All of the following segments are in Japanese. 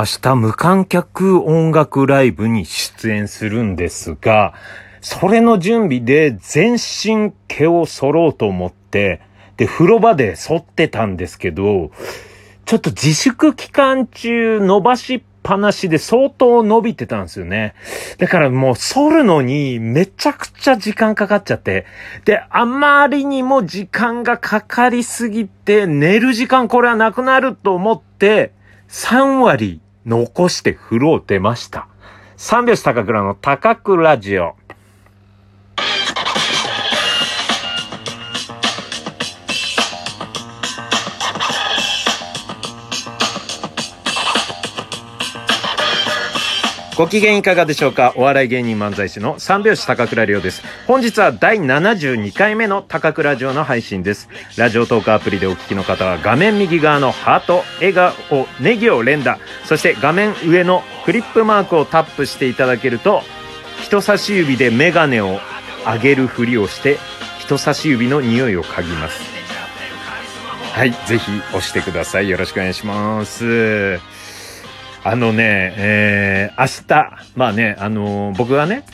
明日無観客音楽ライブに出演するんですが、それの準備で全身毛を剃ろうと思って、で、風呂場で剃ってたんですけど、ちょっと自粛期間中伸ばしっぱなしで相当伸びてたんですよね。だからもう剃るのにめちゃくちゃ時間かかっちゃって。で、あまりにも時間がかかりすぎて寝る時間これはなくなると思って3割残して風呂を出ました。三拍子高倉の高倉ラジオ。ご機嫌いかがでしょうか？お笑い芸人漫才師の三拍子高倉涼です。本日は第72回目の高倉城の配信です。ラジオトークアプリでお聞きの方は画面右側のハート、笑顔、ネギを連打、そして画面上のクリップマークをタップしていただけると、人差し指でメガネを上げるふりをして、人差し指の匂いを嗅ぎます。はい、ぜひ押してください。よろしくお願いします。あのね、えー、明日、まあね、あのー、僕がね、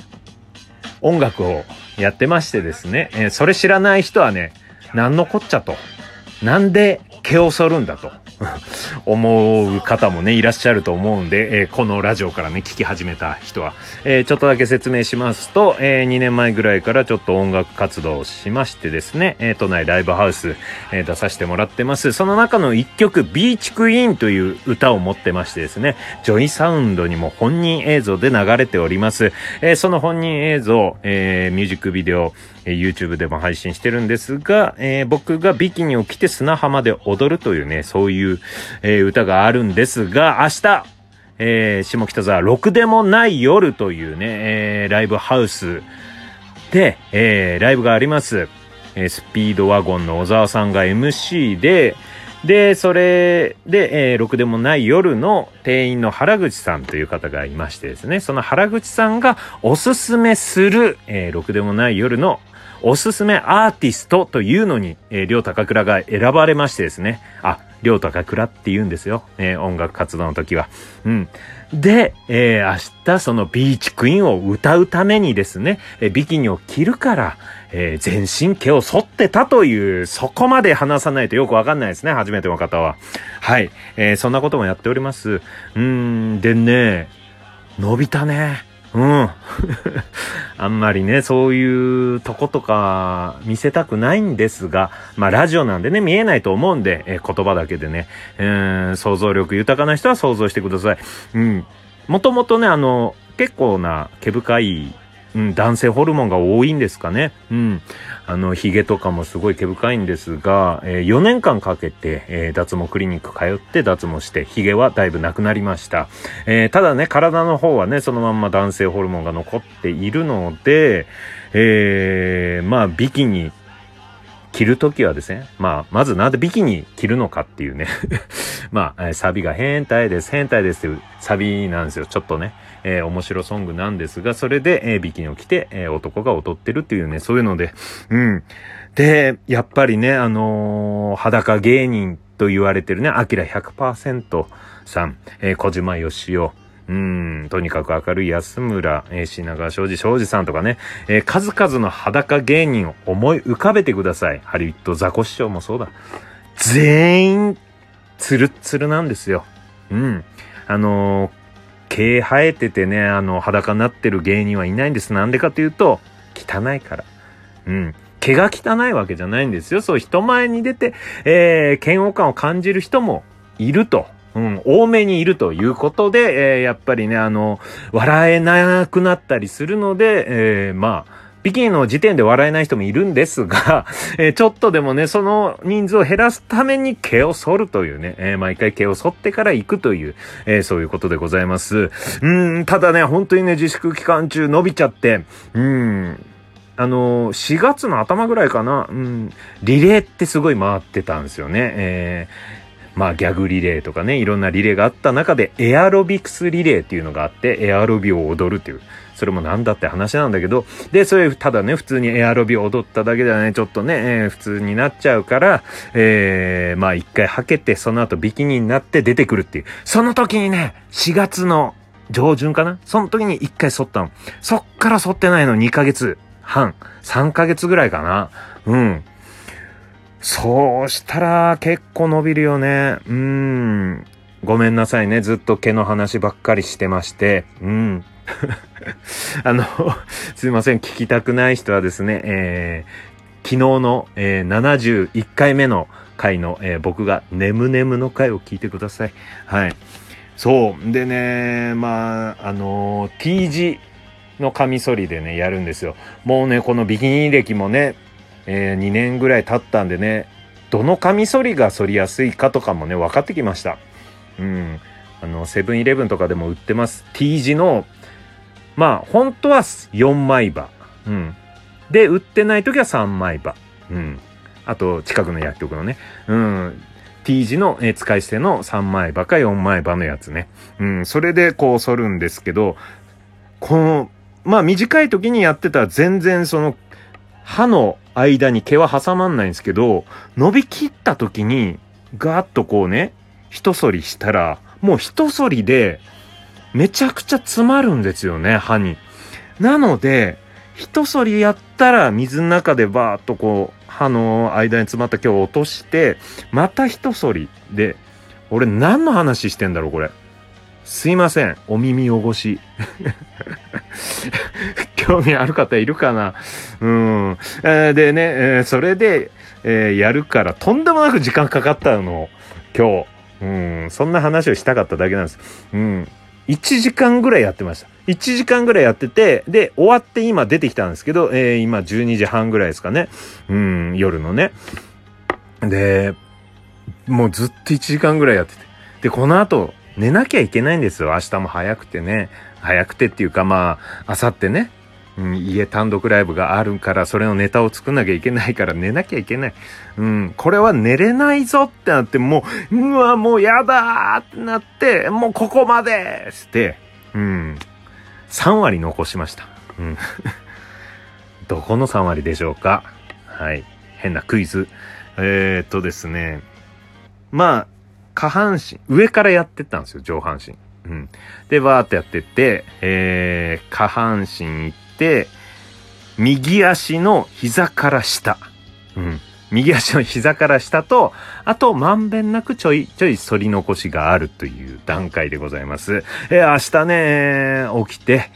音楽をやってましてですね、えー、それ知らない人はね、なんのこっちゃと。なんで毛を剃るんだと。思う方もね、いらっしゃると思うんで、えー、このラジオからね、聞き始めた人は、えー、ちょっとだけ説明しますと、えー、2年前ぐらいからちょっと音楽活動をしましてですね、え都内ライブハウス、え出させてもらってます。その中の1曲、ビーチクイーンという歌を持ってましてですね、ジョイサウンドにも本人映像で流れております。えその本人映像、えミュージックビデオ、え YouTube でも配信してるんですが、え僕がビキニを着て砂浜で踊るというね、そういう、え歌があるんですが、明日、えー、下北沢、ろくでもない夜というね、えー、ライブハウスで、えー、ライブがあります。えー、スピードワゴンの小沢さんが MC で、で、それで、えー、ろくでもない夜の店員の原口さんという方がいましてですね、その原口さんがおすすめする、えー、ろくでもない夜のおすすめアーティストというのに、えー、りょう高倉が選ばれましてですね、あ、りょう高倉って言うんですよ。えー、音楽活動の時は。うん。で、えー、明日そのビーチクイーンを歌うためにですね、えー、ビキニを着るから、えー、全身毛を剃ってたという、そこまで話さないとよくわかんないですね、初めての方は。はい。えー、そんなこともやっております。うーん、でね、伸びたね。うん。あんまりね、そういうとことか見せたくないんですが、まあラジオなんでね、見えないと思うんで、え、言葉だけでね、えー、想像力豊かな人は想像してください。うん。もともとね、あの、結構な毛深いうん、男性ホルモンが多いんですかね。うん。あの、髭とかもすごい毛深いんですが、えー、4年間かけて、えー、脱毛クリニック通って脱毛して、髭はだいぶなくなりました。えー、ただね、体の方はね、そのまんま男性ホルモンが残っているので、え、まあ、ビキニ、着るときはですね、まあ、まずなんでビキニ着るのかっていうね まあ、サビが変態です、変態ですっていうサビなんですよ。ちょっとね。えー、面白ソングなんですが、それで、えー、ビキニを着て、えー、男が踊ってるっていうね、そういうので、うん。で、やっぱりね、あのー、裸芸人と言われてるね、アキラ100%さん、えー、小島よしお、うん、とにかく明るい安村、えー、品川庄司、庄司さんとかね、えー、数々の裸芸人を思い浮かべてください。ハリウッドザコシショウもそうだ。全員、ツルッツルなんですよ。うん。あのー、毛生えててね、あの、裸になってる芸人はいないんです。なんでかというと、汚いから。うん。毛が汚いわけじゃないんですよ。そう、人前に出て、えー、嫌悪感を感じる人もいると。うん、多めにいるということで、えー、やっぱりね、あの、笑えなくなったりするので、えー、まあ、ビキニの時点で笑えない人もいるんですが、えー、ちょっとでもね、その人数を減らすために毛を剃るというね、えー、毎回毛を剃ってから行くという、えー、そういうことでございます。うん、ただね、本当にね、自粛期間中伸びちゃって、うん、あの4月の頭ぐらいかな、うん、リレーってすごい回ってたんですよね。えー、まあギャグリレーとかね、いろんなリレーがあった中でエアロビクスリレーっていうのがあって、エアロビを踊るっていう。それもなんだって話なんだけど、で、それ、ただね、普通にエアロビを踊っただけではね、ちょっとね、えー、普通になっちゃうから、えー、まあ一回はけて、その後ビキニになって出てくるっていう。その時にね、4月の上旬かな？その時に一回剃ったの。そっから剃ってないの2ヶ月半。3ヶ月ぐらいかな。うん。そうしたら結構伸びるよね。うん。ごめんなさいね。ずっと毛の話ばっかりしてまして。うん。あの、すいません。聞きたくない人はですね、えー、昨日の、えー、71回目の回の、えー、僕が眠眠の回を聞いてください。はい。そう。でね、まあ、あの T 字のカミソリでね、やるんですよ。もうね、このビキニー歴もね、えー、2年ぐらい経ったんでね、どのカミソリが反りやすいかとかもね、分かってきました。うん。あの、セブンイレブンとかでも売ってます。T 字の、まあ、本当は4枚刃。うん。で、売ってない時は3枚刃。うん。あと、近くの薬局のね。うん。T 字の、使い捨ての3枚刃か4枚刃のやつね。うん、それでこう反るんですけど、この、まあ短い時にやってたら全然その歯の間に毛は挟まんないんですけど、伸びきった時にガーッとこうね、一反りしたら、もう一反りでめちゃくちゃ詰まるんですよね、歯に。なので、一反りやったら水の中でバーッとこう歯の間に詰まった毛を落としてまた一反りで俺何の話してんだろうこれ。すいませんお耳汚し。興味ある方いるかな。うん、でね、え、それで、えー、やるからとんでもなく時間かかったの今日。うん。そんな話をしたかっただけなんです。うん。1時間ぐらいやってました1時間ぐらいやってて、で、終わって今出てきたんですけど、えー、今12時半ぐらいですかね。うん、夜のね。で、もうずっと1時間ぐらいやってて。で、この後、寝なきゃいけないんですよ。明日も早くてね。早くてっていうかまあ、明後日ね。うん、家単独ライブがあるから、それのネタを作んなきゃいけないから寝なきゃいけない。うん、これは寝れないぞってなって、もう、うわ、もうやだーってなって、もうここまでして、うん、3割残しました。うん。どこの3割でしょうか？はい。変なクイズ。えー、っとですね。まあ、下半身、上からやってったんですよ、上半身。うん。で、バーってやってって、えー、下半身行って、右足の膝から下。うん。右足の膝から下と、あと、まんべんなくちょい、ちょい反り残しがあるという段階でございます。えー、明日ね、起きて、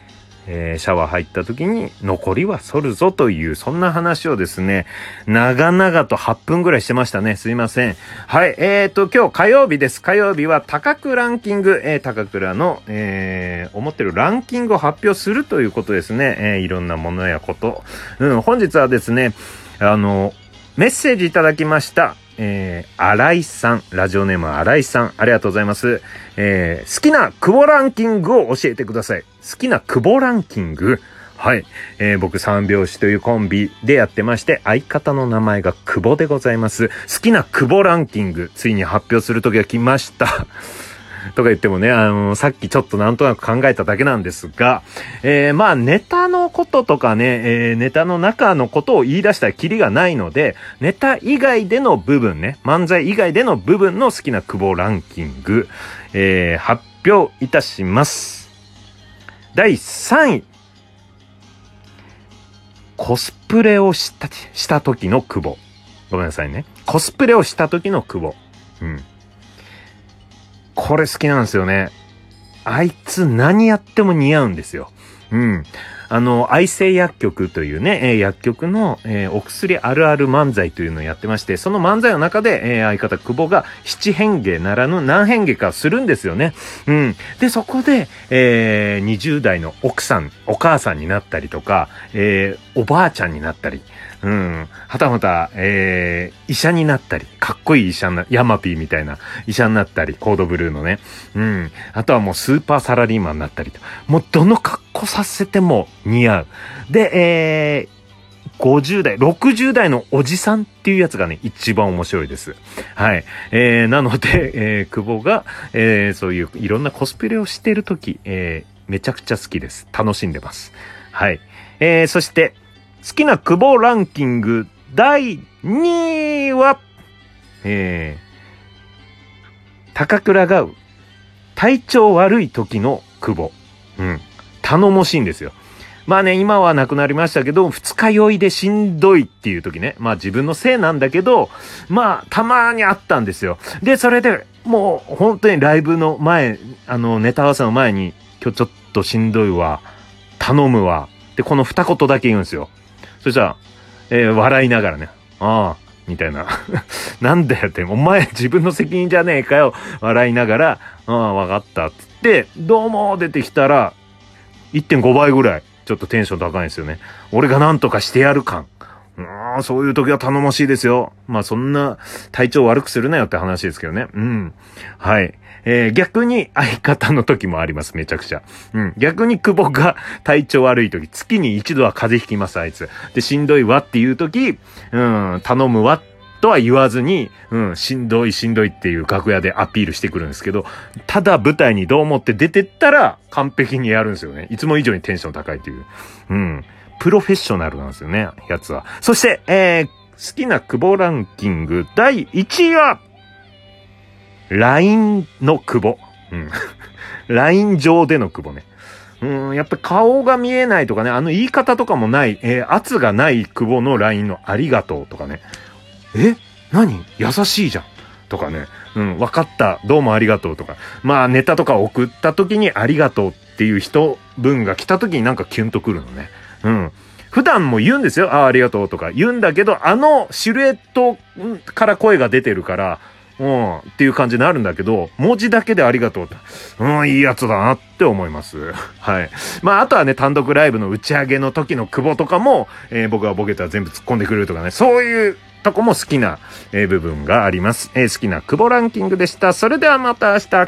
えー、シャワー入った時に残りは反るぞという、そんな話をですね、長々と8分ぐらいしてましたね。すいません。はい、えーと、今日火曜日です。火曜日は高くランキング、えー、高倉の、えー、思ってるランキングを発表するということですね。えー、いろんなものやこと。うん、本日はですね、あの、メッセージいただきました。えー、新井さん、ラジオネーム新井さん、ありがとうございます。えー、好きな久保ランキングを教えてください。好きな久保ランキングはい。えー、僕三拍子というコンビでやってまして、相方の名前が久保でございます。好きな久保ランキング、ついに発表する時が来ました。とか言ってもね、あの、さっきちょっとなんとなく考えただけなんですが、えー、まあ、ネタのこととかね、えー、ネタの中のことを言い出したらキリがないので、ネタ以外での部分ね、漫才以外での部分の好きな久保ランキング、えー、発表いたします。第3位。コスプレをした、した時の久保。ごめんなさいね。コスプレをした時の久保。うん。これ好きなんですよね。あいつ何やっても似合うんですよ。うん。あの、愛生薬局というね、え、薬局の、え、お薬あるある漫才というのをやってまして、その漫才の中で、え、相方久保が七変化ならぬ何変化かするんですよね。うん。で、そこで、えー、20代の奥さん、お母さんになったりとか、えー、おばあちゃんになったり、うん。はたまた、えー、医者になったり、かっこいい医者な、ヤマピーみたいな医者になったり、コードブルーのね。うん。あとはもうスーパーサラリーマンになったりと。もうどの格好させても似合う。で、えー、50代、60代のおじさんっていうやつがね、一番面白いです。はい。えー、なので、えー、久保が、えー、そういういろんなコスプレをしてるとき、えー、めちゃくちゃ好きです。楽しんでます。はい。えー、そして、好きな久保ランキング第2位は、えー、高倉がう体調悪い時の久保。うん。頼もしいんですよ。まあね、今は亡くなりましたけど、二日酔いでしんどいっていう時ね。まあ自分のせいなんだけど、まあたまにあったんですよ。で、それでもう本当にライブの前、あの、ネタ合わせの前に、今日ちょっとしんどいわ、頼むわ。で、この二言だけ言うんですよ。そしたら、えー笑いながらね、ああ、みたいな。なんだよって、お前自分の責任じゃねえかよ。笑いながら、ああ、わかった。つって、どうも出てきたら、1.5倍ぐらい、ちょっとテンション高いんですよね。俺が何とかしてやる感。うん、そういう時は頼もしいですよ。まあそんな体調悪くするなよって話ですけどね。うん。はい。えー逆に相方の時もあります、めちゃくちゃ。うん。逆に久保が体調悪い時、月に一度は風邪ひきます、あいつ。で、しんどいわっていう時、うん、頼むわっとは言わずに、うん、しんどいしんどいっていう楽屋でアピールしてくるんですけど、ただ舞台にどう思って出てったら完璧にやるんですよね。いつも以上にテンション高いっていう。うん。プロフェッショナルなんですよね、やつは。そして、えー、好きな久保ランキング第1位は、LINE の久保。うん。LINE 上での久保ね。うん、やっぱ顔が見えないとかね、あの言い方とかもない、えー圧がない久保の LINE のありがとうとかね。え何？優しいじゃん。とかね。うん、わかった。どうもありがとうとか。まあ、ネタとか送った時にありがとうっていう人文が来た時になんかキュンとくるのね。うん。普段も言うんですよ。ああ、ありがとうとか言うんだけど、あのシルエットから声が出てるから、うん、っていう感じになるんだけど、文字だけでありがとうって、うん、いいやつだなって思います。はい。まあ、あとはね、単独ライブの打ち上げの時の久保とかも、えー僕がボケたら全部突っ込んでくれるとかね、そういうとこも好きな、え部分があります。えー好きな久保ランキングでした。それではまた明日。